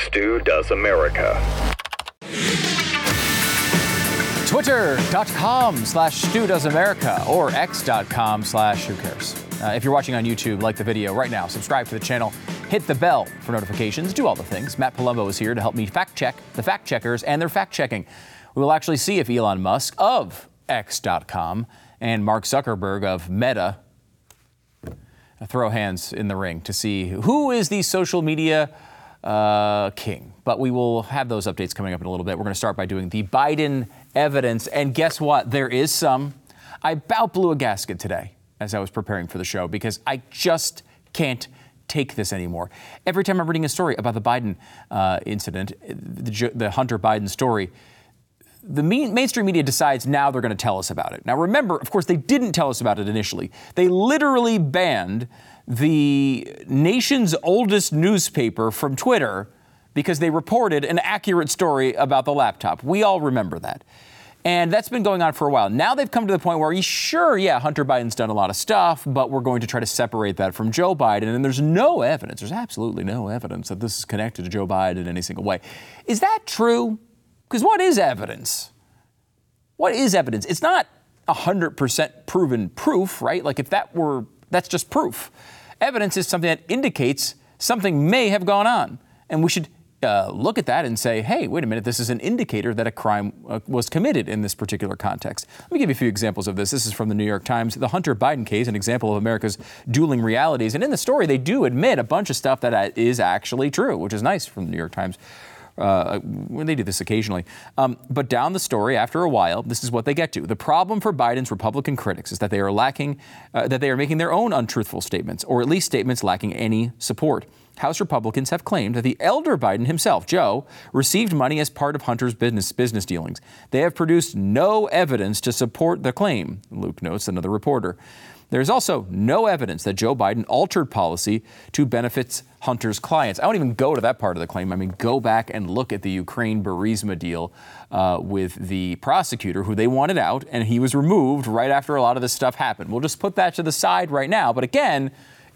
Stu Does America. Twitter.com slash Stu Does America or x.com slash who cares. Uh, if you're watching on YouTube, like the video right now, subscribe to the channel, hit the bell for notifications, do all the things. Matt Palumbo is here to help me fact check the fact checkers and their fact checking. We will actually see if Elon Musk of X.com and Mark Zuckerberg of Meta throw hands in the ring to see who is the social media uh, king. But we will have those updates coming up in a little bit. We're going to start by doing the Biden evidence. And guess what? There is some. I about blew a gasket today as I was preparing for the show because I just can't take this anymore. Every time I'm reading a story about the Biden uh, incident, the, the, Hunter Biden story, the main, mainstream media decides now they're going to tell us about it. Now, remember, of course, they didn't tell us about it initially. They literally banned the nation's oldest newspaper from Twitter because they reported an accurate story about the laptop. We all remember that. And that's been going on for a while. Now they've come to the point where, sure, yeah, Hunter Biden's done a lot of stuff, but we're going to try to separate that from Joe Biden. And there's no evidence, there's absolutely no evidence that this is connected to Joe Biden in any single way. Is that true? Because what is evidence? What is evidence? It's not 100% proven proof, right? Like if that were, that's just proof. Evidence is something that indicates something may have gone on. And we should uh, look at that and say, hey, wait a minute, this is an indicator that a crime uh, was committed in this particular context. Let me give you a few examples of this. This is from the New York Times. The Hunter Biden case, an example of America's dueling realities. And in the story, they do admit a bunch of stuff that uh, actually true, which is nice from the New York Times. Uh, they do this occasionally. Um, but down the story, after a while, this is what they get to. The problem for Biden's Republican critics is that they are lacking, uh, that they are making their own untruthful statements, or at least statements lacking any support. House Republicans have claimed that the elder Biden himself, Joe, received money as part of Hunter's business business dealings. They have produced no evidence to support the claim, Luke notes, another reporter. There is also no evidence that Joe Biden altered policy to benefit Hunter's clients. I won't even go to that part of the claim. I mean, go back and look at the Ukraine Burisma deal uh, with the prosecutor who they wanted out, and he was removed right after a lot of this stuff happened. We'll just put that to the side right now. But again,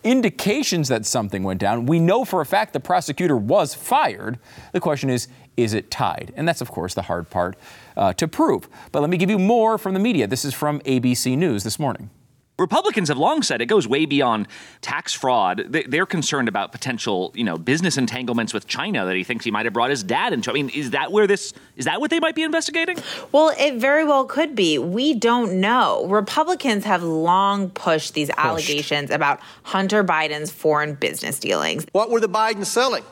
indications that something went down. We know for a fact the prosecutor was fired. The question is, is it tied? And that's, of course, the hard part uh, to prove. But let me give you more from the media. This is from ABC News this morning. Republicans have long said it goes way beyond tax fraud. They're concerned about potential, you know, business entanglements with China that he thinks he might have brought his dad into. I mean, is that where this is that what they might be investigating? Well, it very well could be. We don't know. Republicans have long pushed these pushed. allegations about Hunter Biden's foreign business dealings. What were the Bidens selling?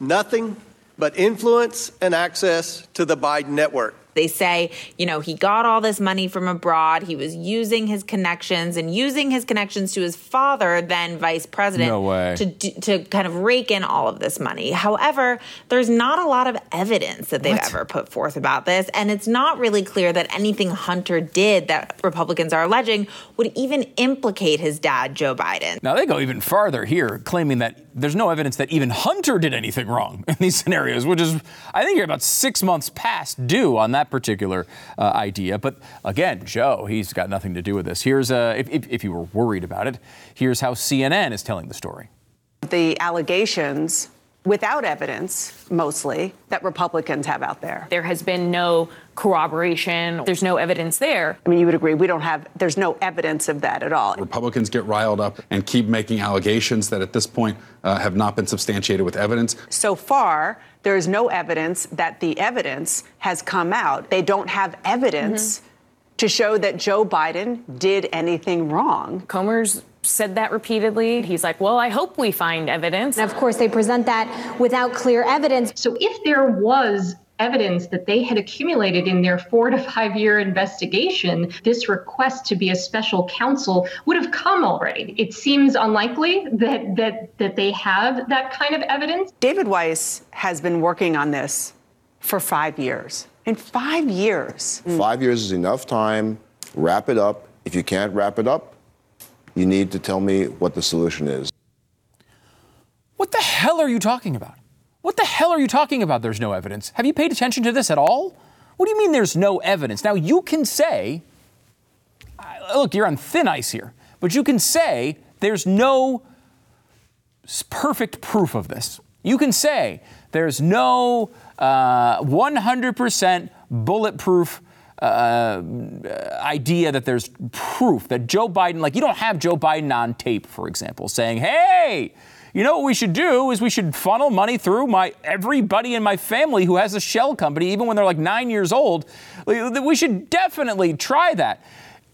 Nothing but influence and access to the Biden network. They say, you know, he got all this money from abroad. He was using his connections and using his connections to his father, then vice president, no to to kind of rake in all of this money. However, there's not a lot of evidence that they've what? ever put forth about this, and it's not really clear that anything Hunter did that Republicans are alleging would even implicate his dad, Joe Biden. Now they go even farther here, claiming that there's no evidence that even Hunter did anything wrong in these scenarios, which is I think you're about six months past due on that that particular uh, idea. But again, Joe, he's got nothing to do with this. Here's, uh, if, if, if you were worried about it, here's how CNN is telling the story. The allegations without evidence, mostly, that Republicans have out there. There has been no corroboration. There's no evidence there. I mean, you would agree we don't have, there's no evidence of that at all. Republicans get riled up and keep making allegations that at this point uh, have not been substantiated with evidence. So far, there is no evidence that the evidence has come out. They don't have evidence. Mm-hmm. To show that Joe Biden did anything wrong. Comer's said that repeatedly. He's like, well, I hope we find evidence. And of course, they present that without clear evidence. So if there was evidence that they had accumulated in their four to five year investigation, this request to be a special counsel would have come already. It seems unlikely that that that they have that kind of evidence. David Weiss has been working on this for five years. In five years. Mm. Five years is enough time. Wrap it up. If you can't wrap it up, you need to tell me what the solution is. What the hell are you talking about? What the hell are you talking about? There's no evidence. Have you paid attention to this at all? What do you mean there's no evidence? Now, you can say, look, you're on thin ice here, but you can say there's no perfect proof of this. You can say there's no uh, 100% bulletproof uh, idea that there's proof that Joe Biden, like you don't have Joe Biden on tape, for example, saying, hey, you know what we should do is we should funnel money through my everybody in my family who has a shell company, even when they're like nine years old. We should definitely try that.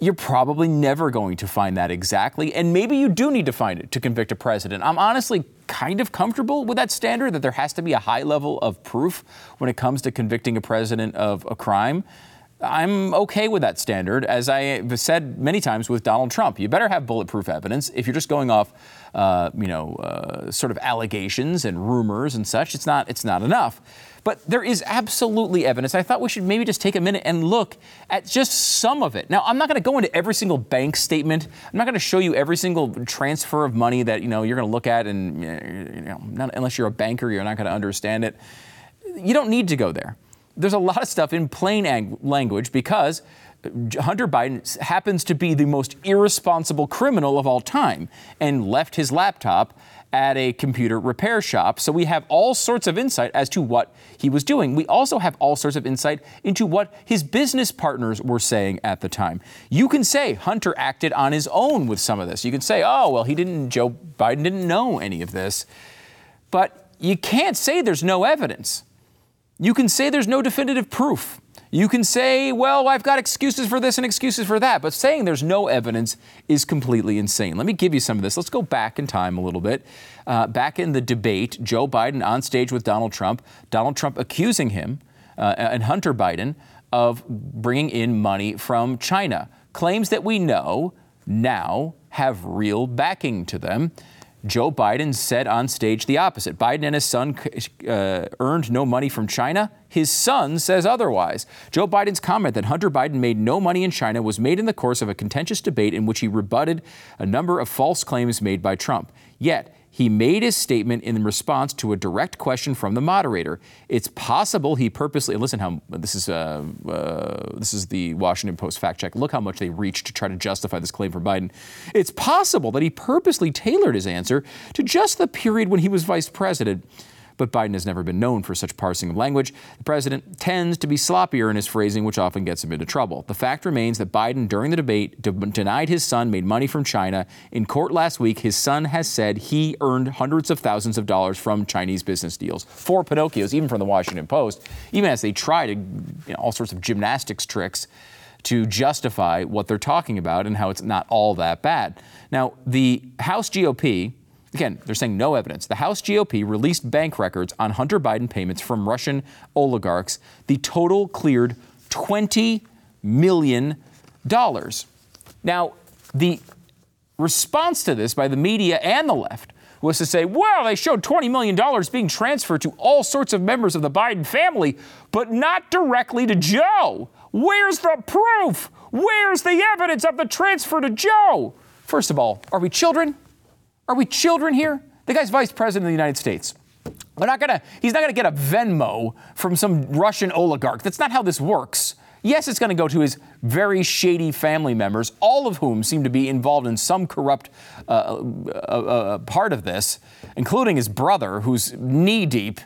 You're probably never going to find that exactly, and maybe you do need to find it to convict a president. I'm honestly kind of comfortable with that standard that there has to be a high level of proof when it comes to convicting a president of a crime. I'm okay with that standard, as I have said many times with Donald Trump. You better have bulletproof evidence. If you're just going off, uh, you know, uh, sort of allegations and rumors and such, it's not it's not enough. But there is absolutely evidence. I thought we should maybe just take a minute and look at just some of it. Now, I'm not going to go into every single bank statement. I'm not going to show you every single transfer of money that you know you're going to look at, and you know, not, unless you're a banker, you're not going to understand it. You don't need to go there there's a lot of stuff in plain ang- language because Hunter Biden happens to be the most irresponsible criminal of all time and left his laptop at a computer repair shop. So we have all sorts of insight as to what he was doing. We also have all sorts of insight into what his business partners were saying at the time. You can say Hunter acted on his own with some of this. You can say, oh, well, he didn't, Joe Biden didn't know any of this. But you can't say there's no evidence. You can say there's no definitive proof. You can say, well, I've got excuses for this and excuses for that, but saying there's no evidence is completely insane. Let me give you some of this. Let's go back in time a little bit. Uh, back in the debate, Joe Biden on stage with Donald Trump, Donald Trump accusing him uh, and Hunter Biden of bringing in money from China. Claims that we know now have real backing to them. Joe Biden said on stage the opposite. Biden and his son uh, earned no money from China. His son says otherwise. Joe Biden's comment that Hunter Biden made no money in China was made in the course of a contentious debate in which he rebutted a number of false claims made by Trump. Yet, he made his statement in response to a direct question from the moderator. It's possible he purposely listen how this is uh, uh, this is the Washington Post fact check. Look how much they reached to try to justify this claim from Biden. It's possible that he purposely tailored his answer to just the period when he was vice president but Biden has never been known for such parsing of language. The president tends to be sloppier in his phrasing, which often gets him into trouble. The fact remains that Biden, during the debate, de- denied his son made money from China. In court last week, his son has said he earned hundreds of thousands of dollars from Chinese business deals. Four Pinocchios, even from the Washington Post, even as they try to, you know, all sorts of gymnastics tricks to justify what they're talking about and how it's not all that bad. Now, the House GOP Again, they're saying no evidence. The House GOP released bank records on Hunter Biden payments from Russian oligarchs. The total cleared $20 million. Now, the response to this by the media and the left was to say, well, they showed $20 million being transferred to all sorts of members of the Biden family, but not directly to Joe. Where's the proof? Where's the evidence of the transfer to Joe? First of all, are we children? Are we children here? The guy's vice president of the United States. We're not gonna, he's not gonna get a Venmo from some Russian oligarch. That's not how this works. Yes, it's going to go to his very shady family members, all of whom seem to be involved in some corrupt uh, uh, uh, part of this, including his brother, who's knee deep,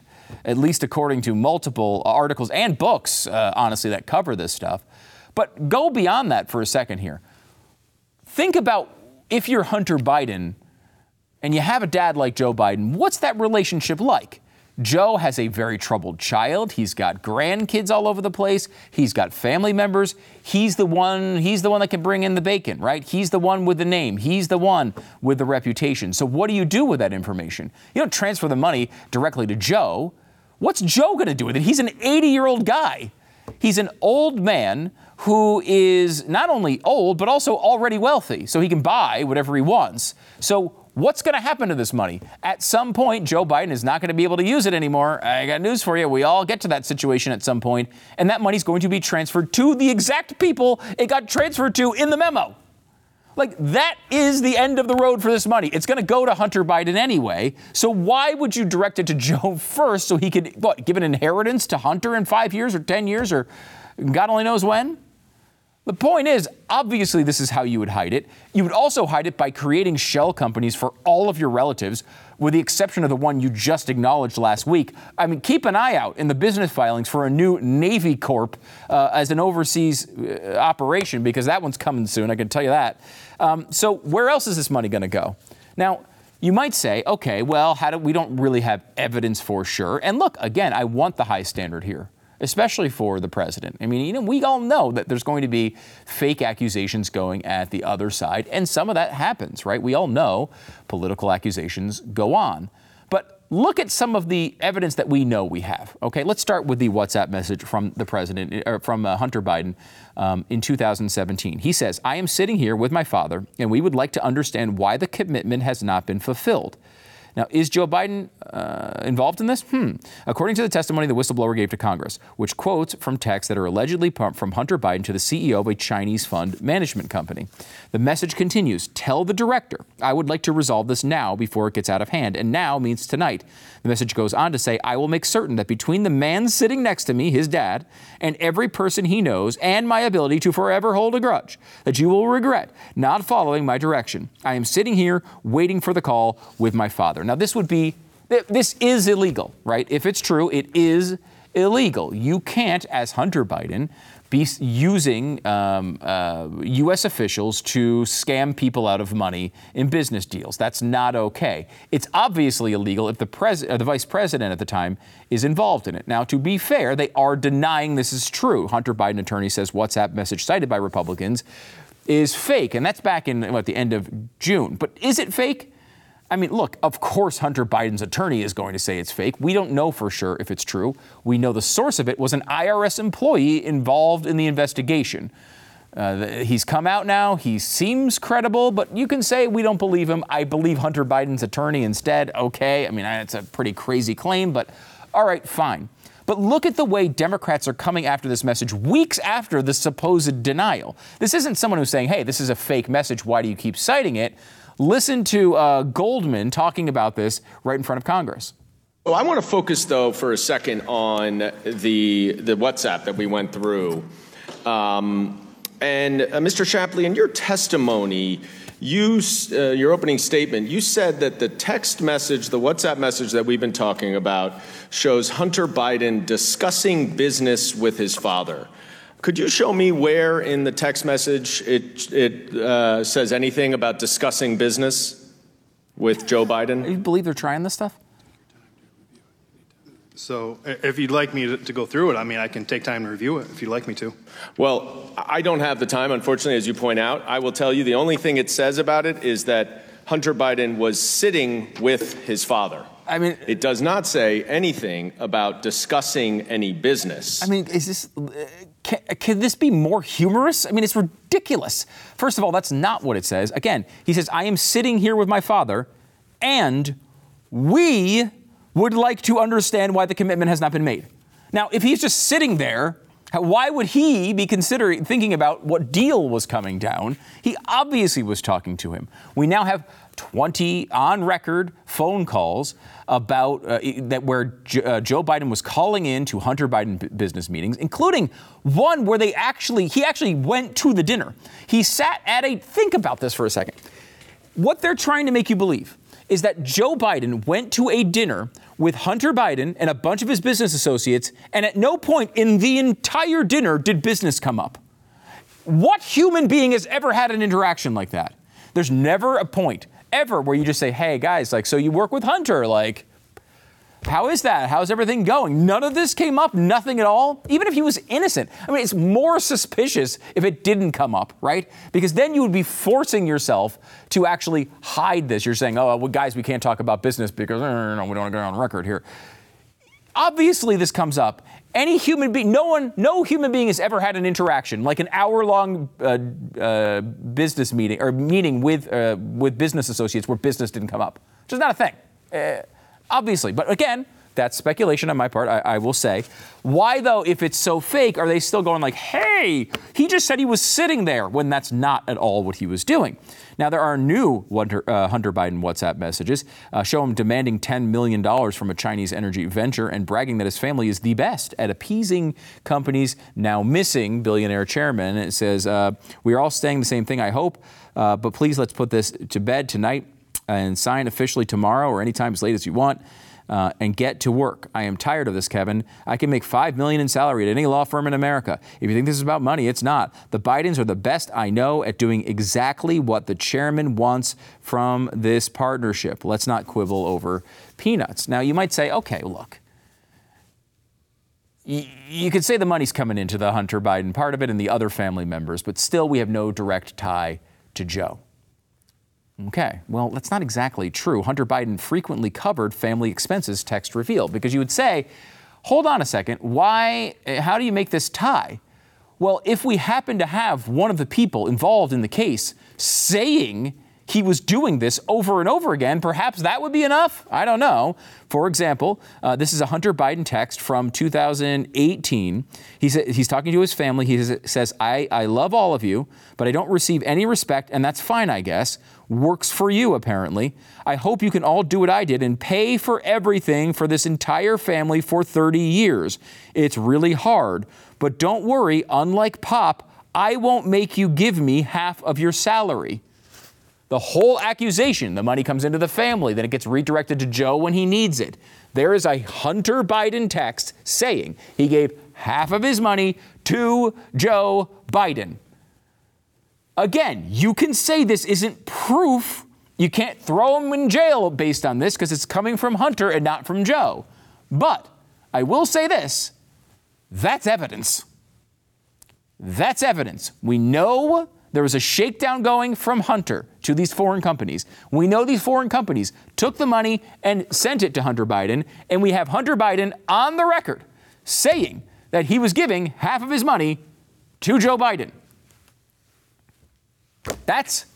at least according to multiple articles and books, uh, honestly, that cover this stuff. But go beyond that for a second here. Think about if you're Hunter Biden and you have a dad like Joe Biden, what's that relationship like? Joe has a very troubled child. He's got grandkids all over the place. He's got family members. He's the one he's the one that can bring in the bacon, right? He's the one with the name. He's the one with the reputation. So what do you do with that information? You don't transfer the money directly to Joe. What's Joe going to do with it? He's an 80 year old guy. He's an old man who is not only old, but also already wealthy, so he can buy whatever he wants. So, what's going to happen to this money? At some point, Joe Biden is not going to be able to use it anymore. I got news for you. We all get to that situation at some point, and that money's going to be transferred to the exact people it got transferred to in the memo. Like, that is the end of the road for this money. It's going to go to Hunter Biden anyway. So, why would you direct it to Joe first so he could, what, give an inheritance to Hunter in five years or 10 years or God only knows when? The point is, obviously, this is how you would hide it. You would also hide it by creating shell companies for all of your relatives, with the exception of the one you just acknowledged last week. I mean, keep an eye out in the business filings for a new Navy Corp uh, as an overseas uh, operation, because that one's coming soon, I can tell you that. Um, so, where else is this money going to go? Now, you might say, okay, well, how do, we don't really have evidence for sure. And look, again, I want the high standard here especially for the president. I mean, you know, we all know that there's going to be fake accusations going at the other side, and some of that happens, right? We all know political accusations go on. But look at some of the evidence that we know we have. Okay, let's start with the WhatsApp message from the president, or from uh, Hunter Biden um, in 2017. He says, I am sitting here with my father, and we would like to understand why the commitment has not been fulfilled. Now, is Joe Biden uh, involved in this? Hmm. According to the testimony the whistleblower gave to Congress, which quotes from texts that are allegedly pumped from Hunter Biden to the CEO of a Chinese fund management company. The message continues Tell the director, I would like to resolve this now before it gets out of hand. And now means tonight. The message goes on to say, I will make certain that between the man sitting next to me, his dad, and every person he knows, and my ability to forever hold a grudge, that you will regret not following my direction. I am sitting here waiting for the call with my father. Now, this would be, this is illegal, right? If it's true, it is illegal. You can't, as Hunter Biden, be using um, uh, U.S. officials to scam people out of money in business deals. That's not okay. It's obviously illegal if the, pres- uh, the vice president at the time is involved in it. Now, to be fair, they are denying this is true. Hunter Biden attorney says WhatsApp message cited by Republicans is fake, and that's back in what the end of June. But is it fake? I mean, look, of course, Hunter Biden's attorney is going to say it's fake. We don't know for sure if it's true. We know the source of it was an IRS employee involved in the investigation. Uh, he's come out now. He seems credible, but you can say we don't believe him. I believe Hunter Biden's attorney instead. Okay. I mean, it's a pretty crazy claim, but all right, fine. But look at the way Democrats are coming after this message weeks after the supposed denial. This isn't someone who's saying, hey, this is a fake message. Why do you keep citing it? Listen to uh, Goldman talking about this right in front of Congress. Well, I want to focus, though, for a second on the the WhatsApp that we went through. Um, and uh, Mr. Shapley, in your testimony, you uh, your opening statement, you said that the text message, the WhatsApp message that we've been talking about, shows Hunter Biden discussing business with his father. Could you show me where in the text message it, it uh, says anything about discussing business with Joe Biden? You believe they're trying this stuff? So, if you'd like me to, to, go through it, I mean, I can take time to review it if you'd like me to. Well, I don't have the time, unfortunately, as you point out. I will tell you the only thing it says about it is that Hunter Biden was sitting with his father. I mean, it does not say anything about discussing any business. I mean, is this can, can, this be more humorous? I mean, it's ridiculous. First of all, that's not what it says. Again, he says, I am sitting here with my father, and we would like to understand why the commitment has not been made. Now, if he's just sitting there, why would he be considering thinking about what deal was coming down? He obviously was talking to him. We now have 20 on record phone calls about uh, that where J- uh, Joe Biden was calling in to Hunter Biden b- business meetings, including one where they actually he actually went to the dinner. He sat at a think about this for a second. What they're trying to make you believe is that Joe Biden went to a dinner with Hunter Biden and a bunch of his business associates, and at no point in the entire dinner did business come up. What human being has ever had an interaction like that? There's never a point ever where you just say, hey guys, like, so you work with Hunter, like, how is that? How's everything going? None of this came up, nothing at all. Even if he was innocent. I mean, it's more suspicious if it didn't come up, right? Because then you would be forcing yourself to actually hide this. You're saying, oh, well, guys, we can't talk about business because uh, we don't want to go on record here. obviously this comes up. Any human being, no one, no human being has ever had an interaction like an hour-long uh, uh, business meeting or meeting with uh, with business associates where business didn't come up. which is not a thing, uh, obviously. But again, that's speculation on my part. I, I, will say. Why though, if it's so fake, are they still going like, "Hey, he just said he was sitting there," when that's not at all what he was doing? Now there are new Hunter, uh, Hunter Biden WhatsApp messages uh, show him demanding 10 million dollars from a Chinese energy venture and bragging that his family is the best at appeasing companies now missing billionaire chairman. It says, uh, "We are all saying the same thing. I hope, uh, but please let's put this to bed tonight." And sign officially tomorrow or anytime as late as you want uh, and get to work. I am tired of this, Kevin. I can make five million in salary at any law firm in America. If you think this is about money, it's not. The Bidens are the best I know at doing exactly what the chairman wants from this partnership. Let's not quibble over peanuts. Now, you might say, okay, look. You could say the money's coming into the Hunter Biden part of it and the other family members, but still we have no direct tie to Joe. Okay, well, that's not exactly true. Hunter Biden frequently covered family expenses, text revealed, because you would say, hold on a second, why, how do you make this tie? Well, if we happen to have one of the people involved in the case saying he was doing this over and over again, perhaps that would be enough. I don't know. For example, uh, this is a Hunter Biden text from 2018. He's, he's talking to his family. He says, I, I love all of you, but I don't receive any respect, and that's fine, I guess. Works for you, apparently. I hope you can all do what I did and pay for everything for this entire family for 30 years. It's really hard, but don't worry, unlike Pop, I won't make you give me half of your salary. The whole accusation, the money comes into the family, then it gets redirected to Joe when he needs it. There is a Hunter Biden text saying he gave half of his money to Joe Biden. Again, you can say this isn't proof. You can't throw him in jail based on this because it's coming from Hunter and not from Joe. But I will say this that's evidence. That's evidence. We know there was a shakedown going from Hunter to these foreign companies. We know these foreign companies took the money and sent it to Hunter Biden, and we have Hunter Biden on the record saying that he was giving half of his money to Joe Biden. That's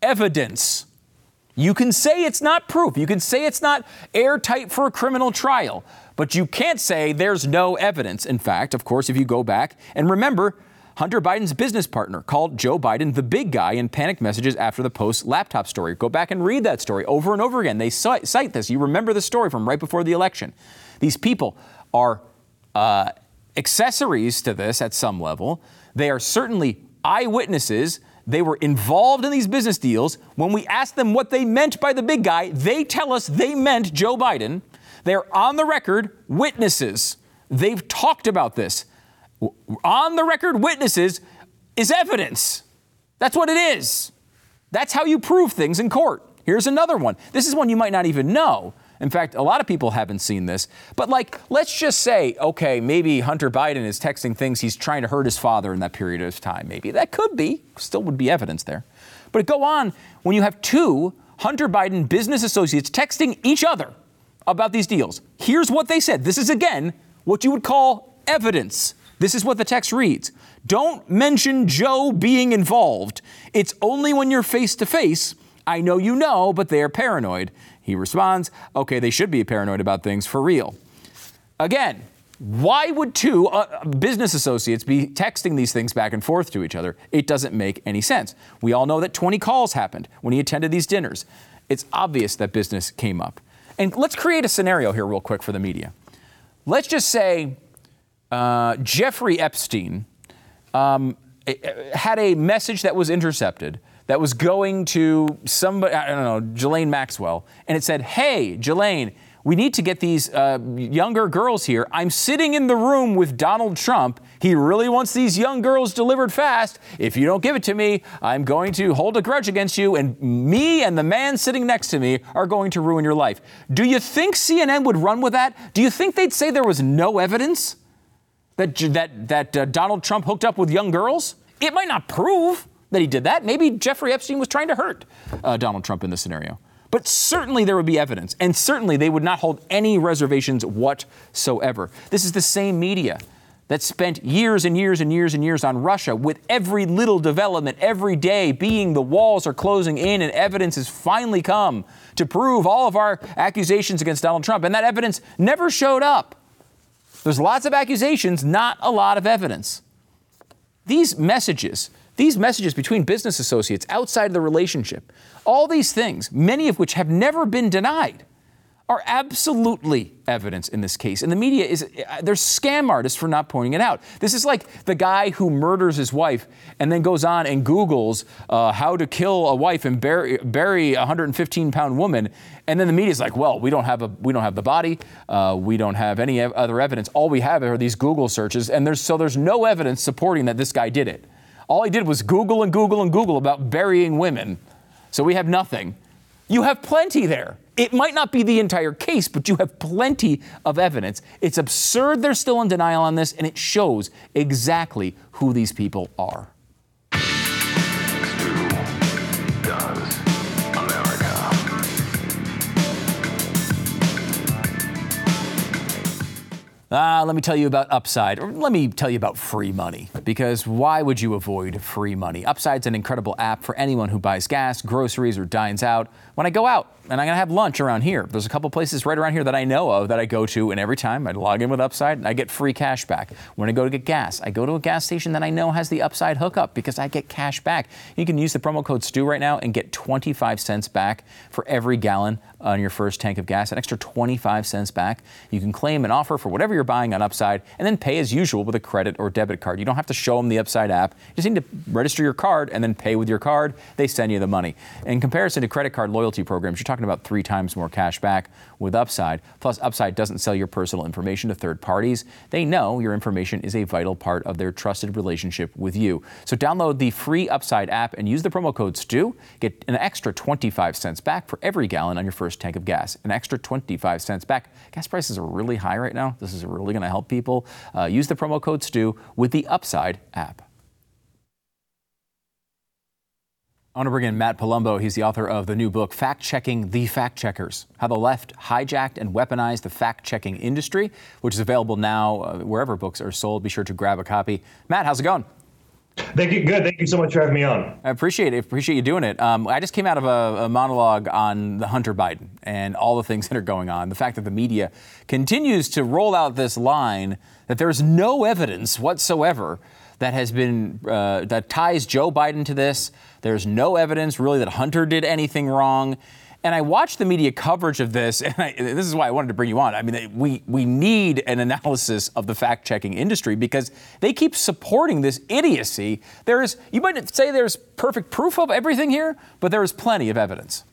evidence. You can say it's not proof. You can say it's not airtight for a criminal trial, but you can't say there's no evidence. In fact, of course, if you go back and remember, Hunter Biden's business partner called Joe Biden the big guy in panicked messages after the Post laptop story. Go back and read that story over and over again. They cite this. You remember the story from right before the election. These people are uh, accessories to this at some level. They are certainly eyewitnesses. They were involved in these business deals. When we ask them what they meant by the big guy, they tell us they meant Joe Biden. They're on the record witnesses. They've talked about this on the record witnesses is evidence. That's what it is. That's how you prove things in court. Here's another one. This is one you might not even know. In fact, a lot of people haven't seen this. But, like, let's just say, okay, maybe Hunter Biden is texting things he's trying to hurt his father in that period of time. Maybe that could be, still would be evidence there. But go on when you have two Hunter Biden business associates texting each other about these deals. Here's what they said. This is, again, what you would call evidence. This is what the text reads Don't mention Joe being involved. It's only when you're face to face. I know you know, but they are paranoid. He responds, Okay, they should be paranoid about things for real. Again, why would two uh, business associates be texting these things back and forth to each other? It doesn't make any sense. We all know that 20 calls happened when he attended these dinners. It's obvious that business came up. And let's create a scenario here, real quick, for the media. Let's just say uh, Jeffrey Epstein um, had a message that was intercepted that was going to somebody, I don't know, Ghislaine Maxwell, and it said, Hey, Ghislaine, we need to get these uh, younger girls here. I'm sitting in the room with Donald Trump. He really wants these young girls delivered fast. If you don't give it to me, I'm going to hold a grudge against you, and me and the man sitting next to me are going to ruin your life. Do you think CNN would run with that? Do you think they'd say there was no evidence? that, that, that uh, Donald Trump hooked up with young girls? It might not prove that he did that. Maybe Jeffrey Epstein was trying to hurt uh, Donald Trump in this scenario. But certainly there would be evidence, and certainly they would not hold any reservations whatsoever. This is the same media that spent years and years and years and years on Russia with every little development every day being the walls are closing in and evidence has finally come to prove all of our accusations against Donald Trump. And that evidence never showed up. There's lots of accusations, not a lot of evidence. These messages, these messages between business associates outside the relationship, all these things, many of which have never been denied, are absolutely evidence in this case. And the media is, they're scam artists for not pointing it out. This is like the guy who murders his wife and then goes on and Googles uh, how to kill a wife and bury, bury a 115 pound woman. And then the media's like, well, we don't have, a, we don't have the body. Uh, we don't have any other evidence. All we have are these Google searches. And there's, so there's no evidence supporting that this guy did it. All he did was Google and Google and Google about burying women. So we have nothing. You have plenty there. It might not be the entire case, but you have plenty of evidence. It's absurd they're still in denial on this, and it shows exactly who these people are. Uh, let me tell you about Upside, or let me tell you about free money. Because why would you avoid free money? Upside's an incredible app for anyone who buys gas, groceries, or dines out. When I go out and I'm going to have lunch around here, there's a couple places right around here that I know of that I go to, and every time I log in with Upside, I get free cash back. When I go to get gas, I go to a gas station that I know has the Upside hookup because I get cash back. You can use the promo code STU right now and get 25 cents back for every gallon on your first tank of gas, an extra 25 cents back. You can claim an offer for whatever you're buying on Upside and then pay as usual with a credit or debit card. You don't have to show them the Upside app. You just need to register your card and then pay with your card. They send you the money. In comparison to credit card loyalty programs, you're talking about three times more cash back with Upside. Plus, Upside doesn't sell your personal information to third parties. They know your information is a vital part of their trusted relationship with you. So download the free Upside app and use the promo code STU. Get an extra 25 cents back for every gallon on your first tank of gas. An extra 25 cents back. Gas prices are really high right now. This is really going to help people. Uh, use the promo code STU with the Upside app. I want to bring in Matt Palumbo. He's the author of the new book, Fact Checking the Fact Checkers How the Left Hijacked and Weaponized the Fact Checking Industry, which is available now uh, wherever books are sold. Be sure to grab a copy. Matt, how's it going? Thank you. Good. Thank you so much for having me on. I appreciate it. Appreciate you doing it. Um, I just came out of a, a, monologue on the Hunter Biden and all the things that are going on. The fact that the media continues to roll out this line that there's no evidence whatsoever that has been uh, that ties Joe Biden to this. There's no evidence really that Hunter did anything wrong. And I watched the media coverage of this, and I, this is why I wanted to bring you on. I mean, we, we need an analysis of the fact checking industry because they keep supporting this idiocy. There is, you might say there's perfect proof of everything here, but there is plenty of evidence.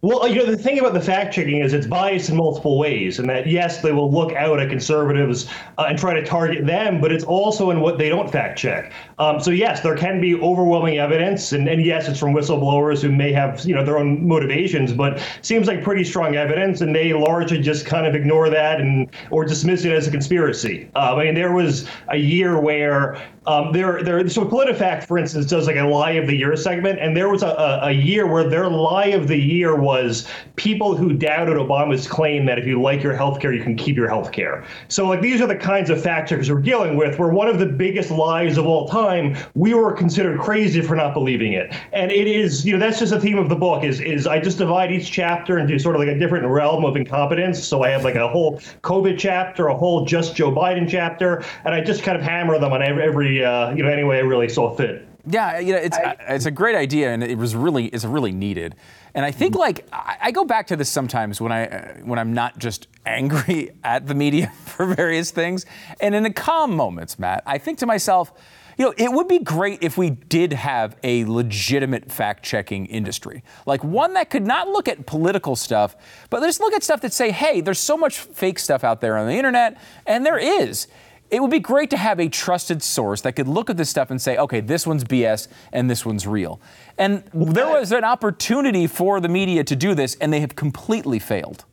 Well, you know, the thing about the fact checking is it's biased in multiple ways, and that yes, they will look out at conservatives uh, and try to target them, but it's also in what they don't fact check. Um, so yes, there can be overwhelming evidence, and, and yes, it's from whistleblowers who may have you know their own motivations, but seems like pretty strong evidence, and they largely just kind of ignore that and or dismiss it as a conspiracy. Uh, I mean, there was a year where um, there, there. So PolitiFact, for instance, does like a lie of the year segment, and there was a, a, a year where their lie of the year was people who doubted Obama's claim that if you like your health care, you can keep your health care. So like these are the kinds of fact checkers we're dealing with. Where one of the biggest lies of all time, we were considered crazy for not believing it, and it is you know that's just a theme of the book. Is is I just divide each chapter into sort of like a different realm of incompetence. So I have like a whole COVID chapter, a whole just Joe Biden chapter, and I just kind of hammer them on every, every uh, you know any way I really saw fit. Yeah, you know, it's I, it's a great idea, and it was really it's really needed. And I think like I, I go back to this sometimes when I uh, when I'm not just angry at the media for various things, and in the calm moments, Matt, I think to myself. You know, it would be great if we did have a legitimate fact checking industry. Like one that could not look at political stuff, but just look at stuff that say, hey, there's so much fake stuff out there on the internet, and there is it would be great to have a trusted source that could look at this stuff and say, okay, this one's BS and this one's real. And there was an opportunity for the media to do this, and they have completely failed.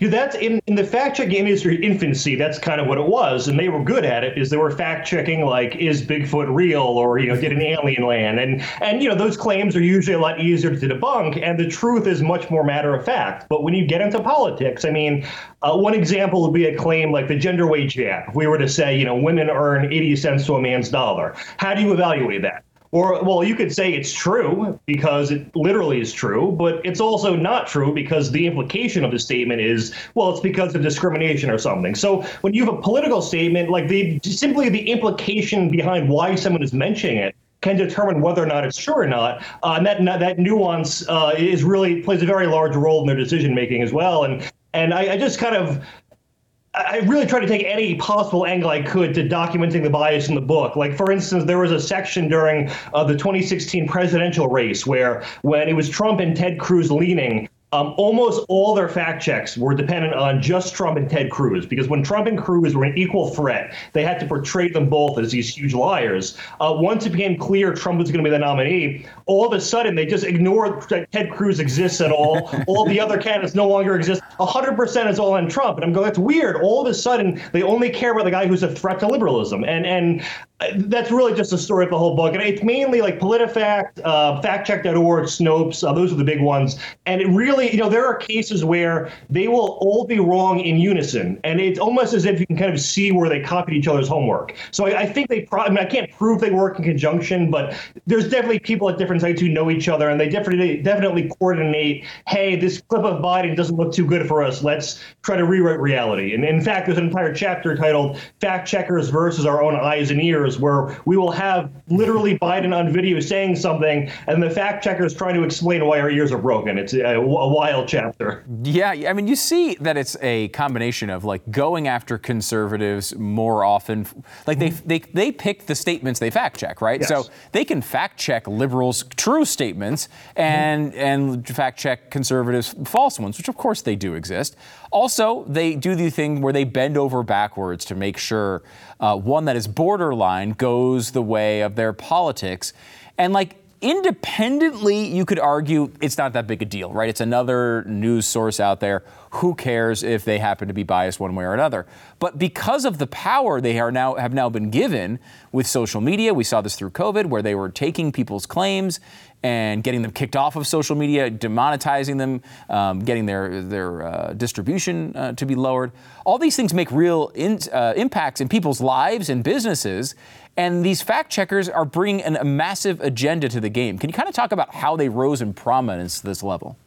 Know, that's in, in the fact checking industry infancy. That's kind of what it was, and they were good at it. Is they were fact checking like, is Bigfoot real, or you know, did an alien land? And and you know, those claims are usually a lot easier to debunk, and the truth is much more matter of fact. But when you get into politics, I mean, uh, one example would be a claim like the gender wage gap. If we were to say, you know, women earn 80 cents to a man's dollar, how do you evaluate that? Or, well, you could say it's true because it literally is true, but it's also not true because the implication of the statement is, well, it's because of discrimination or something. So when you have a political statement, like the simply the implication behind why someone is mentioning it can determine whether or not it's true or not. Uh, and that that nuance uh, is really plays a very large role in their decision making as well. And and I, I just kind of I really tried to take any possible angle I could to documenting the bias in the book. Like, for instance, there was a section during uh, the 2016 presidential race where, when it was Trump and Ted Cruz leaning, um, almost all their fact checks were dependent on just Trump and Ted Cruz because when Trump and Cruz were an equal threat, they had to portray them both as these huge liars. Uh, once it became clear Trump was going to be the nominee, all of a sudden they just ignored that Ted Cruz exists at all. all the other candidates no longer exist. 100% is all on Trump. And I'm going, that's weird. All of a sudden they only care about the guy who's a threat to liberalism. And, and that's really just the story of the whole book. And it's mainly like PolitiFact, uh, factcheck.org, Snopes, uh, those are the big ones. And it really, you know, there are cases where they will all be wrong in unison. And it's almost as if you can kind of see where they copied each other's homework. So I, I think they, pro- I mean, I can't prove they work in conjunction, but there's definitely people at different sites who know each other and they definitely, definitely coordinate, hey, this clip of Biden doesn't look too good for us. Let's try to rewrite reality. And in fact, there's an entire chapter titled Fact Checkers versus Our Own Eyes and Ears where we will have literally Biden on video saying something, and the fact checker is trying to explain why our ears are broken. It's a, a wild chapter. Yeah, I mean, you see that it's a combination of like going after conservatives more often. Like they they they pick the statements they fact check, right? Yes. So they can fact check liberals' true statements mm-hmm. and and fact check conservatives' false ones, which of course they do exist. Also, they do the thing where they bend over backwards to make sure uh, one that is borderline goes the way of their politics. And like independently, you could argue it's not that big a deal, right? It's another news source out there. Who cares if they happen to be biased one way or another? But because of the power they are now have now been given with social media, we saw this through COVID, where they were taking people's claims and getting them kicked off of social media, demonetizing them, um, getting their their uh, distribution uh, to be lowered. All these things make real in, uh, impacts in people's lives and businesses. And these fact checkers are bringing an, a massive agenda to the game. Can you kind of talk about how they rose in prominence to this level?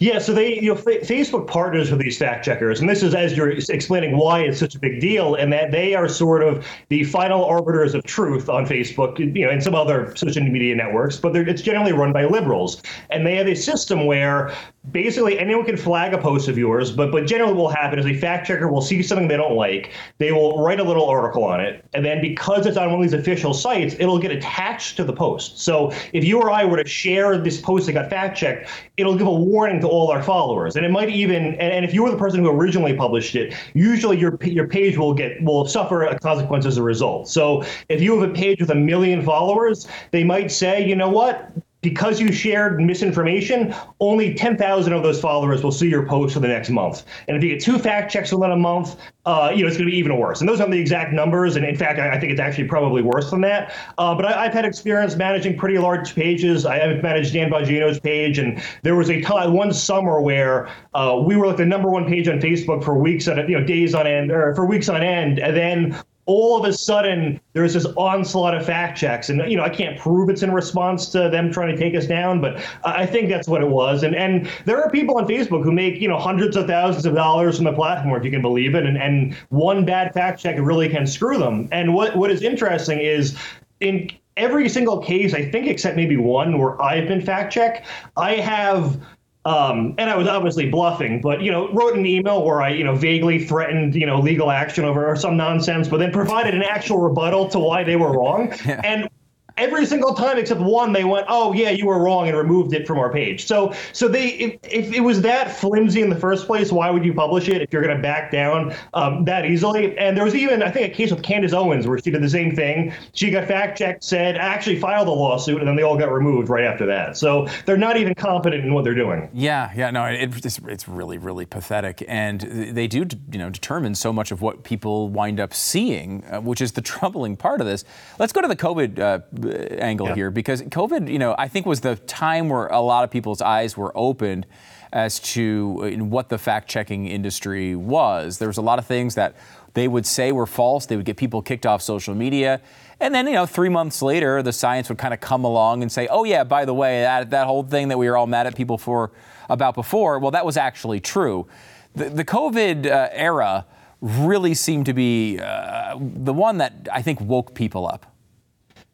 Yeah, so they, you know, F- Facebook partners with these fact checkers, and this is as you're explaining why it's such a big deal, and that they are sort of the final arbiters of truth on Facebook, you know, and some other social media networks, but it's generally run by liberals, and they have a system where basically anyone can flag a post of yours, but but generally what will happen is a fact checker will see something they don't like, they will write a little article on it, and then because it's on one of these official sites, it'll get attached to the post. So if you or I were to share this post that got fact checked, it'll give a warning to all our followers, and it might even and, and if you were the person who originally published it, usually your your page will get will suffer a consequence as a result. So if you have a page with a million followers, they might say, you know what, because you shared misinformation, only 10,000 of those followers will see your post for the next month. And if you get two fact checks within a month, uh, you know, it's going to be even worse. And those aren't the exact numbers. And in fact, I, I think it's actually probably worse than that. Uh, but I, have had experience managing pretty large pages. I have managed Dan Bongino's page. And there was a time, one summer where uh, we were like the number one page on Facebook for weeks on, you know, days on end, or for weeks on end. And then all of a sudden there's this onslaught of fact checks. And you know i can't prove it's in response to them trying to take us down but i think that's what it was. And and there are people on facebook who make you know hundreds of thousands of dollars from the platform if you can believe it. And, and one bad fact check really can screw them. And what what is interesting is in every single case i think except maybe one where i've been fact checked i have um, and I was obviously bluffing, but you know, wrote an email where I, you know, vaguely threatened, you know, legal action over some nonsense, but then provided an actual rebuttal to why they were wrong. Yeah. And every single time except one they went oh yeah you were wrong and removed it from our page. So so they if, if it was that flimsy in the first place why would you publish it if you're going to back down um, that easily? And there was even i think a case with candace owens where she did the same thing. She got fact checked said actually filed a lawsuit and then they all got removed right after that. So they're not even competent in what they're doing. Yeah, yeah, no, it, it's, it's really, really pathetic, and they do, you know, determine so much of what people wind up seeing, uh, which is the troubling part of this. Let's go to the COVID uh, angle here, because COVID, you know, I think was the time where a lot of people's eyes were opened as to uh, what the fact-checking industry was. There was a lot of things that they would say were false. They would get people kicked off social media. And then, you know, three months later, the science would kind of come along and say, oh, yeah, by the way, that, that whole thing that we were all mad at people for about before, well, that was actually true. The, the COVID uh, era really seemed to be uh, the one that I think woke people up.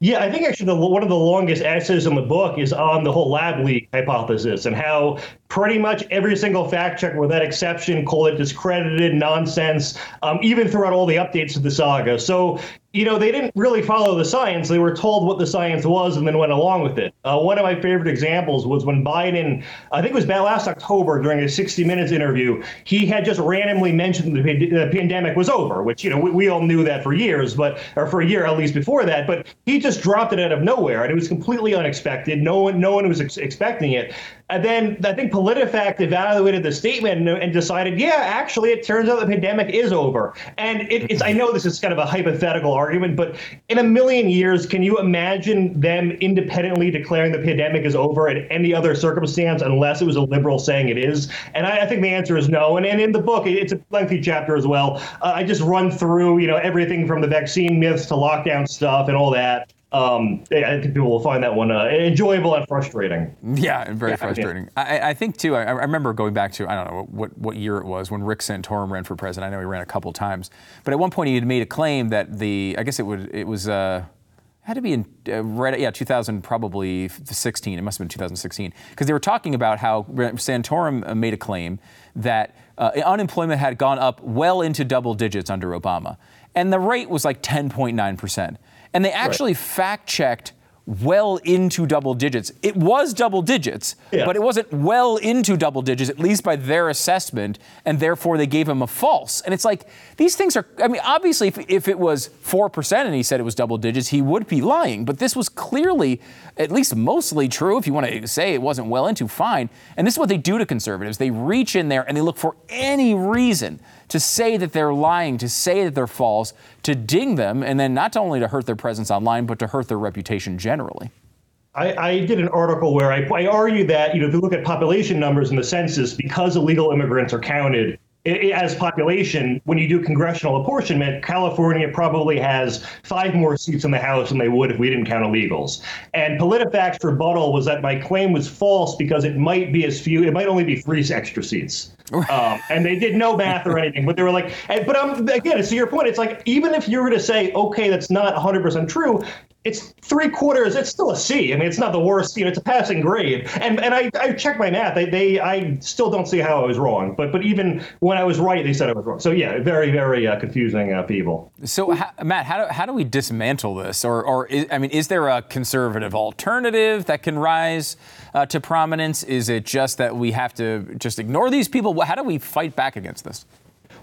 Yeah, I think actually the, one of the longest essays in the book is on the whole lab leak hypothesis and how pretty much every single fact checker, with that exception, called it discredited nonsense, um, even throughout all the updates of the saga. So, you know, they didn't really follow the science. They were told what the science was and then went along with it. Uh, one of my favorite examples was when Biden, I think it was about last October during a 60 Minutes interview, he had just randomly mentioned the, the pandemic was over, which, you know, we, we all knew that for years, but, or for a year at least before that, but he just dropped it out of nowhere and it was completely unexpected. No one, no one was ex- expecting it. And then I think PolitiFact evaluated the statement and, decided, yeah, actually, it turns out the pandemic is over. And it, it's I know this is kind of a hypothetical argument, but in a million years, can you imagine them independently declaring the pandemic is over in any other circumstance unless it was a liberal saying it is? And I, I think the answer is no. And, and in the book, it's a lengthy chapter as well. Uh, I just run through, you know, everything from the vaccine myths to lockdown stuff and all that um, I think people will find that one uh, enjoyable and frustrating. Yeah, and very yeah, frustrating. I, I, think too. I, I, remember going back to I don't know what what year it was when Rick Santorum ran for president. I know he ran a couple times, but at one point he had made a claim that the I guess it would it was. Uh, had to be in uh, right yeah 2000 probably 16 it must have been 2016 because they were talking about how Santorum uh, made a claim that uh, unemployment had gone up well into double digits under Obama and the rate was like 10.9 percent and they actually right. fact checked well into double digits. It was double digits, yeah. but it wasn't well into double digits, at least by their assessment, and therefore they gave him a false. And it's like, these things are, I mean, obviously, if, if it was 4% and he said it was double digits, he would be lying. But this was clearly, at least mostly true. If you want to say it wasn't well into, fine. And this is what they do to conservatives they reach in there and they look for any reason to say that they're lying, to say that they're false, to ding them, and then not only to hurt their presence online, but to hurt their reputation generally. I, I, did an article where I, I argue that you know if you look at population numbers in the census, because illegal immigrants are counted as population, when you do congressional apportionment, California probably has five more seats in the House than they would if we didn't count illegals. And PolitiFact's rebuttal was that my claim was false because it might be as few, it might only be three extra seats. um, and they did no math or anything, but they were like, and, but um, again, to your point, it's like even if you were to say, okay, that's not 100% true, it's three quarters. It's still a C. I mean, it's not the worst. You know, it's a passing grade. And and I, I checked my math. They, they I still don't see how I was wrong. But but even when I was right, they said I was wrong. So yeah, very very uh, confusing uh, people. So Matt, how do how do we dismantle this? Or or is, I mean, is there a conservative alternative that can rise uh, to prominence? Is it just that we have to just ignore these people? How do we fight back against this?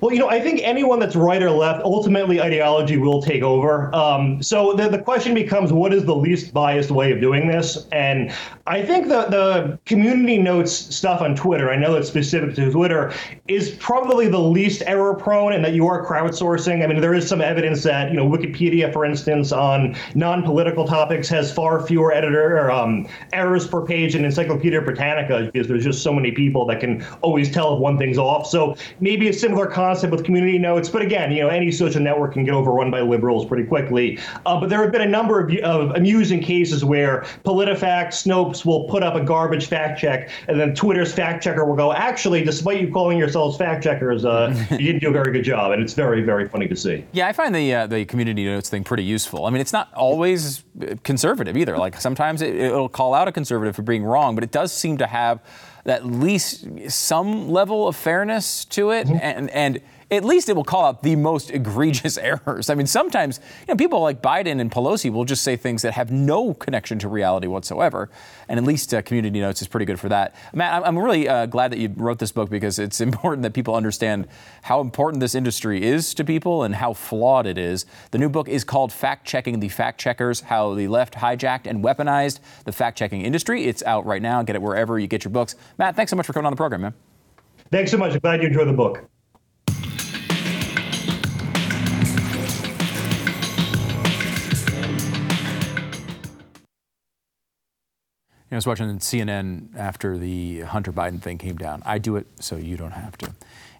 Well, you know, I think anyone that's right or left, ultimately ideology will take over. Um, so the, the question becomes, what is the least biased way of doing this? And I think the, the community notes stuff on Twitter, I know it's specific to Twitter, is probably the least error prone and that you are crowdsourcing. I mean, there is some evidence that, you know, Wikipedia, for instance, on non-political topics has far fewer editor or, um, errors per page than Encyclopedia Britannica because there's just so many people that can always tell if one thing's off. So maybe a similar concept concept with community notes. But again, you know, any social network can get overrun by liberals pretty quickly. Uh, but there have been a number of, of, amusing cases where PolitiFact, Snopes will put up a garbage fact check, and then Twitter's fact checker will go, actually, despite you calling yourselves fact checkers, uh, you didn't do a very good job. And it's very, very funny to see. Yeah, I find the uh, the community notes thing pretty useful. I mean, it's not always conservative either. Like sometimes it, it'll call out a conservative for being wrong, but it does seem to have at least some level of fairness to it. Mm-hmm. And, and at least it will call out the most egregious errors. I mean, sometimes you know, people like Biden and Pelosi will just say things that have no connection to reality whatsoever. And at least uh, Community Notes is pretty good for that. Matt, I'm, really uh, glad that you wrote this book because it's important that people understand how important this industry is to people and how flawed it is. The new book is called Fact Checking the Fact Checkers How the Left Hijacked and Weaponized the Fact Checking Industry. It's out right now. Get it wherever you get your books. Matt, thanks so much for coming on the program, man. Thanks so much. I'm glad you enjoyed the book. I was watching CNN after the Hunter Biden thing came down. I do it so you don't have to.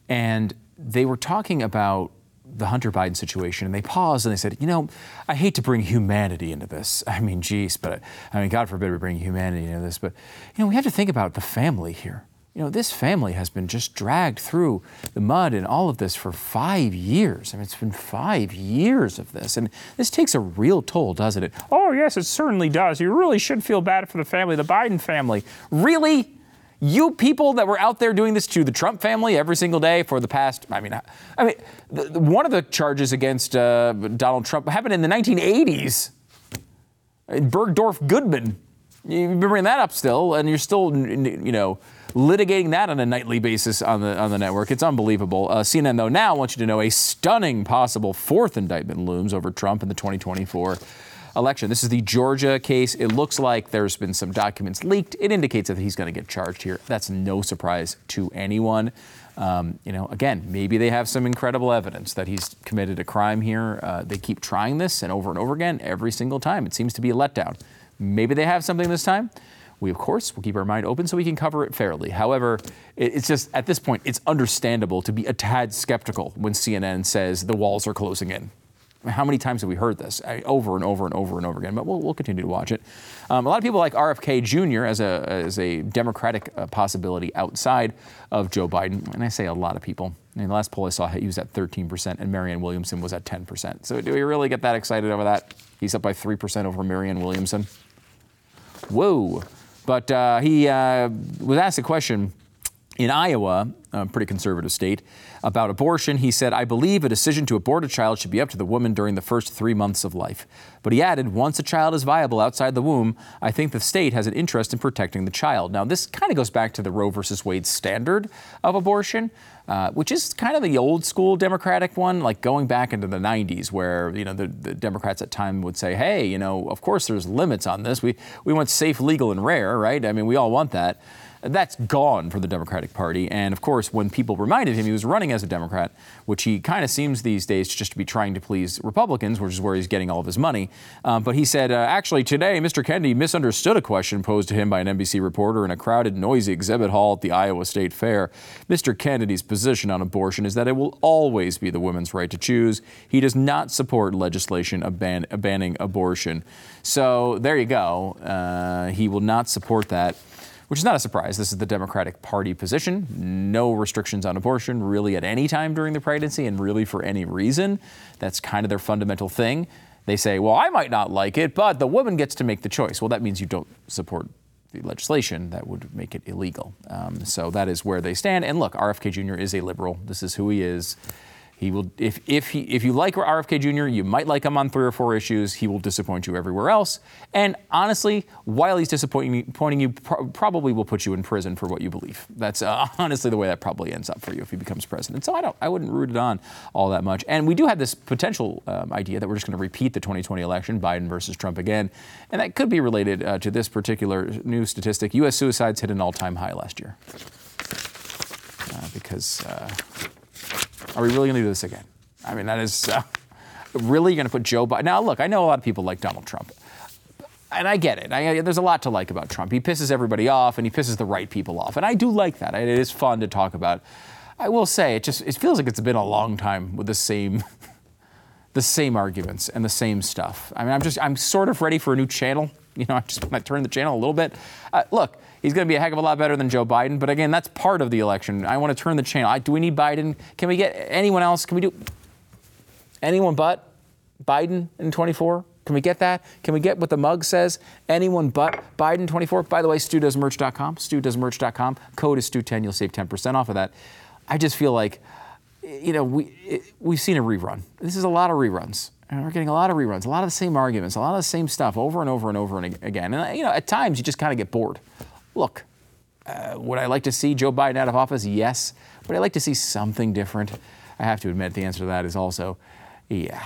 And they were talking about the Hunter Biden situation, and they paused and they said, You know, I hate to bring humanity into this. I mean, geez, but I mean, God forbid we bring humanity into this, but, you know, we have to think about the family here you know, this family has been just dragged through the mud and all of this for five years. I mean, it's been five years of this. And this takes a real toll, doesn't it? Oh, yes, it certainly does. You really should feel bad for the family, the Biden family. Really? You people that were out there doing this to the Trump family every single day for the past, I mean, I mean, the, the, one of the charges against uh, Donald Trump happened in the 1980s. Bergdorf Goodman. Been bringing that up still, and you're still, you know, litigating that on a nightly basis on the on the network. It's unbelievable. Uh, CNN though now wants you to know a stunning possible fourth indictment looms over Trump in the 2024 election. This is the Georgia case. It looks like there's been some documents leaked. It indicates that he's going to get charged here. That's no surprise to anyone. Um, you know, again, maybe they have some incredible evidence that he's committed a crime here. Uh, they keep trying this and over and over again every single time. It seems to be a letdown. Maybe they have something this time. We, of course, will keep our mind open so we can cover it fairly. However, it's just at this point, it's understandable to be a tad skeptical when CNN says the walls are closing in. How many times have we heard this over and over and over and over again? But we'll, we'll continue to watch it. Um, a lot of people like RFK Jr. as a, as a Democratic uh, possibility outside of Joe Biden. And I say a lot of people. In the last poll I saw, he was at 13%, and Marianne Williamson was at 10%. So do we really get that excited over that? He's up by 3% over Marianne Williamson. Whoa. But uh, he uh, was asked a question in Iowa, a pretty conservative state, about abortion. He said, I believe a decision to abort a child should be up to the woman during the first three months of life. But he added, once a child is viable outside the womb, I think the state has an interest in protecting the child. Now, this kind of goes back to the Roe versus Wade standard of abortion. Uh, which is kind of the old school Democratic one, like going back into the 90s, where you know the, the, Democrats at time would say, "Hey, you know, of course there's limits on this. We we want safe, legal, and rare, right? I mean, we all want that." That's gone for the Democratic Party. And of course, when people reminded him he was running as a Democrat, which he kind of seems these days just to be trying to please Republicans, which is where he's getting all of his money. Um, but he said, uh, actually, today, Mr. Kennedy misunderstood a question posed to him by an NBC reporter in a crowded, noisy exhibit hall at the Iowa State Fair. Mr. Kennedy's position on abortion is that it will always be the woman's right to choose. He does not support legislation ban- banning abortion. So there you go. Uh, he will not support that which is not a surprise. This is the Democratic Party position. No restrictions on abortion really at any time during the pregnancy and really for any reason. That's kind of their fundamental thing. They say, well, I might not like it, but the woman gets to make the choice. Well, that means you don't support the legislation that would make it illegal. Um, so that is where they stand. And look, RFK Jr. is a liberal. This is who he is. He will, if, if, he, if you like RFK Jr., you might like him on three or four issues. He will disappoint you everywhere else. And honestly, while he's disappointing you, pro- probably will put you in prison for what you believe. That's uh, honestly the way that probably ends up for you if he becomes president. So I don't, I wouldn't root it on all that much. And we do have this potential um, idea that we're just going to repeat the 2020 election, Biden versus Trump again, and that could be related uh, to this particular new statistic. U.S. suicides hit an all-time high last year uh, because uh, are we really going to do this again? I mean, that is uh, really going to put Joe Biden. Now, look, I know a lot of people like Donald Trump. And I get it. I, there's a lot to like about Trump. He pisses everybody off, and he pisses the right people off, and I do like that. It is fun to talk about. I will say, it just it feels like it's been a long time with the same, the same arguments and the same stuff. I mean, I'm just I'm sort of ready for a new channel. You know, I just I turn the channel a little bit. Uh, look, He's going to be a heck of a lot better than Joe Biden. But again, that's part of the election. I want to turn the channel. I, do we need Biden? Can we get anyone else? Can we do anyone but Biden in 24? Can we get that? Can we get what the mug says? Anyone but Biden 24? By the way, StuDoesMerch.com. StuDoesMerch.com. Code is Stu10. You'll save 10% off of that. I just feel like you know, we it, we've seen a rerun. This is a lot of reruns. And we're getting a lot of reruns, a lot of the same arguments, a lot of the same stuff over and over and over and again. And you know, at times you just kind of get bored. Look, uh, would I like to see Joe Biden out of office? Yes. Would I like to see something different? I have to admit, the answer to that is also, yeah.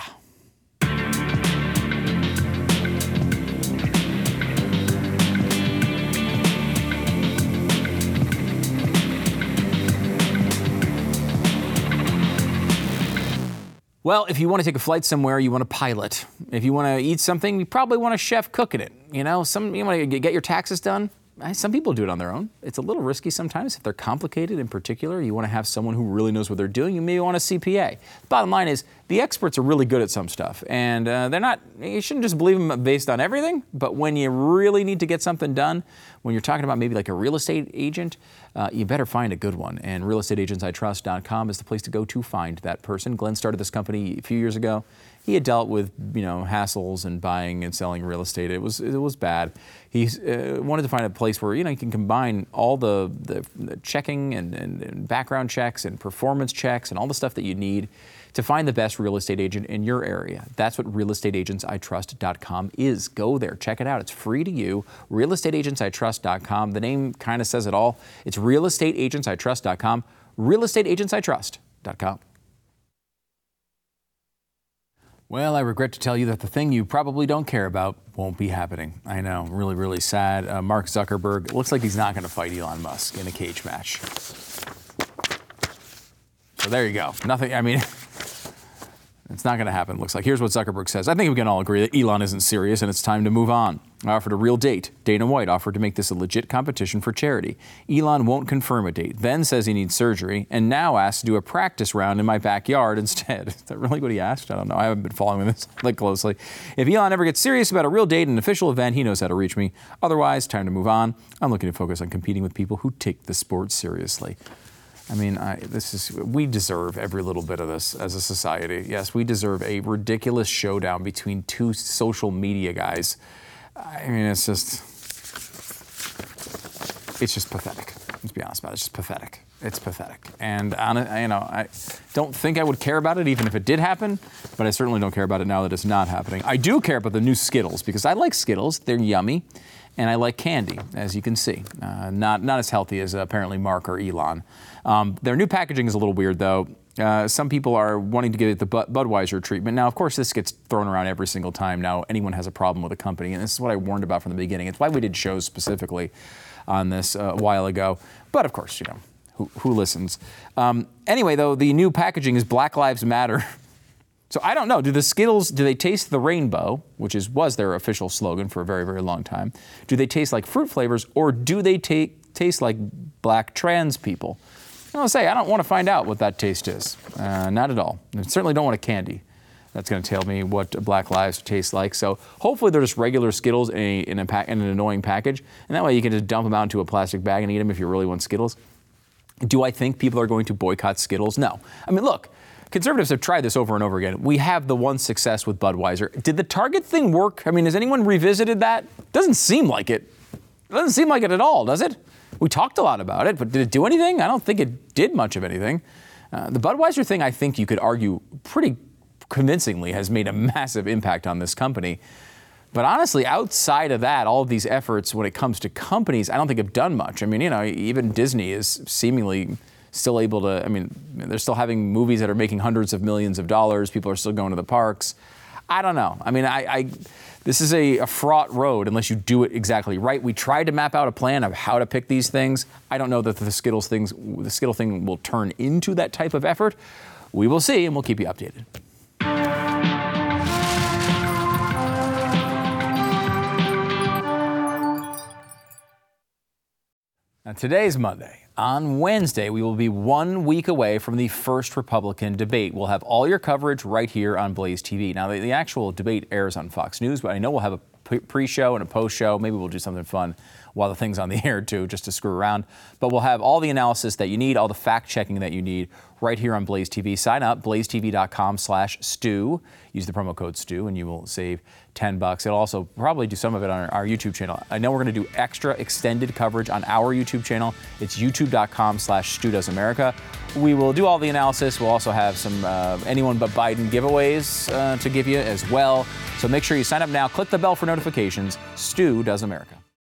Well, if you want to take a flight somewhere, you want a pilot. If you want to eat something, you probably want a chef cooking it. You know, some you want to get your taxes done. Some people do it on their own. It's a little risky sometimes. If they're complicated in particular, you want to have someone who really knows what they're doing. You may want a CPA. Bottom line is, the experts are really good at some stuff, and uh, they're not. You shouldn't just believe them based on everything. But when you really need to get something done, when you're talking about maybe like a real estate agent, uh, you better find a good one. And realestateagentsitrust.com is the place to go to find that person. Glenn started this company a few years ago he had dealt with you know hassles and buying and selling real estate. It was it was bad. He uh, wanted to find a place where you know you can combine all the, the, the checking and, and, and, background checks and performance checks and all the stuff that you need to find the best real estate agent in your area. That's what realestateagentsitrust.com is. Go there, check it out. It's free to you. Realestateagentsitrust.com. The name kind of says it all. It's realestateagentsitrust.com. Realestateagentsitrust.com. Well, I regret to tell you that the thing you probably don't care about won't be happening. I know, really, really sad. Uh, Mark Zuckerberg looks like he's not going to fight Elon Musk in a cage match. So there you go. Nothing, I mean, It's not going to happen, looks like. Here's what Zuckerberg says. I think we can all agree that Elon isn't serious and it's time to move on. I offered a real date. Dana White offered to make this a legit competition for charity. Elon won't confirm a date, then says he needs surgery, and now asks to do a practice round in my backyard instead. Is that really what he asked? I don't know. I haven't been following this like closely. If Elon ever gets serious about a real date and an official event, he knows how to reach me. Otherwise, time to move on. I'm looking to focus on competing with people who take the sport seriously. I mean, I, this is we deserve every little bit of this as a society. Yes, we deserve a ridiculous showdown between two social media guys. I mean, it's just it's just pathetic. Let's be honest about it. It's just pathetic. It's pathetic. And on you know, I don't think I would care about it even if it did happen, but I certainly don't care about it now that it's not happening. I do care about the new Skittles because I like Skittles. They're yummy, and I like candy, as you can see. Uh, not not as healthy as uh, apparently Mark or Elon. Um, their new packaging is a little weird, though. Uh, some people are wanting to give it the Budweiser treatment. Now, of course, this gets thrown around every single time now anyone has a problem with a company, and this is what I warned about from the beginning. It's why we did shows specifically on this uh, a while ago. But of course, you know, who, who listens? Um, anyway, though, the new packaging is Black Lives Matter. So I don't know. Do the Skittles do they taste the rainbow, which is was their official slogan for a very very long time? Do they taste like fruit flavors, or do they taste like black trans people? I'll say, I don't want to find out what that taste is. Uh, not at all. I certainly don't want a candy. That's going to tell me what Black Lives taste like. So hopefully they're just regular Skittles in, a, in, a pa- in an annoying package. And that way you can just dump them out into a plastic bag and eat them if you really want Skittles. Do I think people are going to boycott Skittles? No. I mean, look, conservatives have tried this over and over again. We have the one success with Budweiser. Did the Target thing work? I mean, has anyone revisited that? Doesn't seem like it. Doesn't seem like it at all, does it? We talked a lot about it, but did it do anything? I don't think it did much of anything. Uh, the Budweiser thing, I think you could argue pretty convincingly, has made a massive impact on this company. But honestly, outside of that, all of these efforts when it comes to companies, I don't think have done much. I mean, you know, even Disney is seemingly still able to, I mean, they're still having movies that are making hundreds of millions of dollars. People are still going to the parks. I don't know. I mean, I, I this is a, a, fraught road unless you do it exactly right. We tried to map out a plan of how to pick these things. I don't know that the Skittles things, the Skittle thing will turn into that type of effort. We will see, and we'll keep you updated. Now, today's Monday. On Wednesday, we will be one week away from the first Republican debate. We'll have all your coverage right here on Blaze TV. Now, the, the actual debate airs on Fox News, but I know we'll have a pre-show and a post-show. Maybe we'll do something fun while the thing's on the air too, just to screw around. But we'll have all the analysis that you need, all the fact-checking that you need right here on Blaze TV. Sign up, blazetv.com slash Stu. Use the promo code Stu and you will save 10 bucks. It'll also probably do some of it on our, our YouTube channel. I know we're going to do extra extended coverage on our YouTube channel. It's youtube.com slash America. We will do all the analysis. We'll also have some uh, anyone but Biden giveaways uh, to give you as well. So make sure you sign up now. Click the bell for notifications. Stu does America.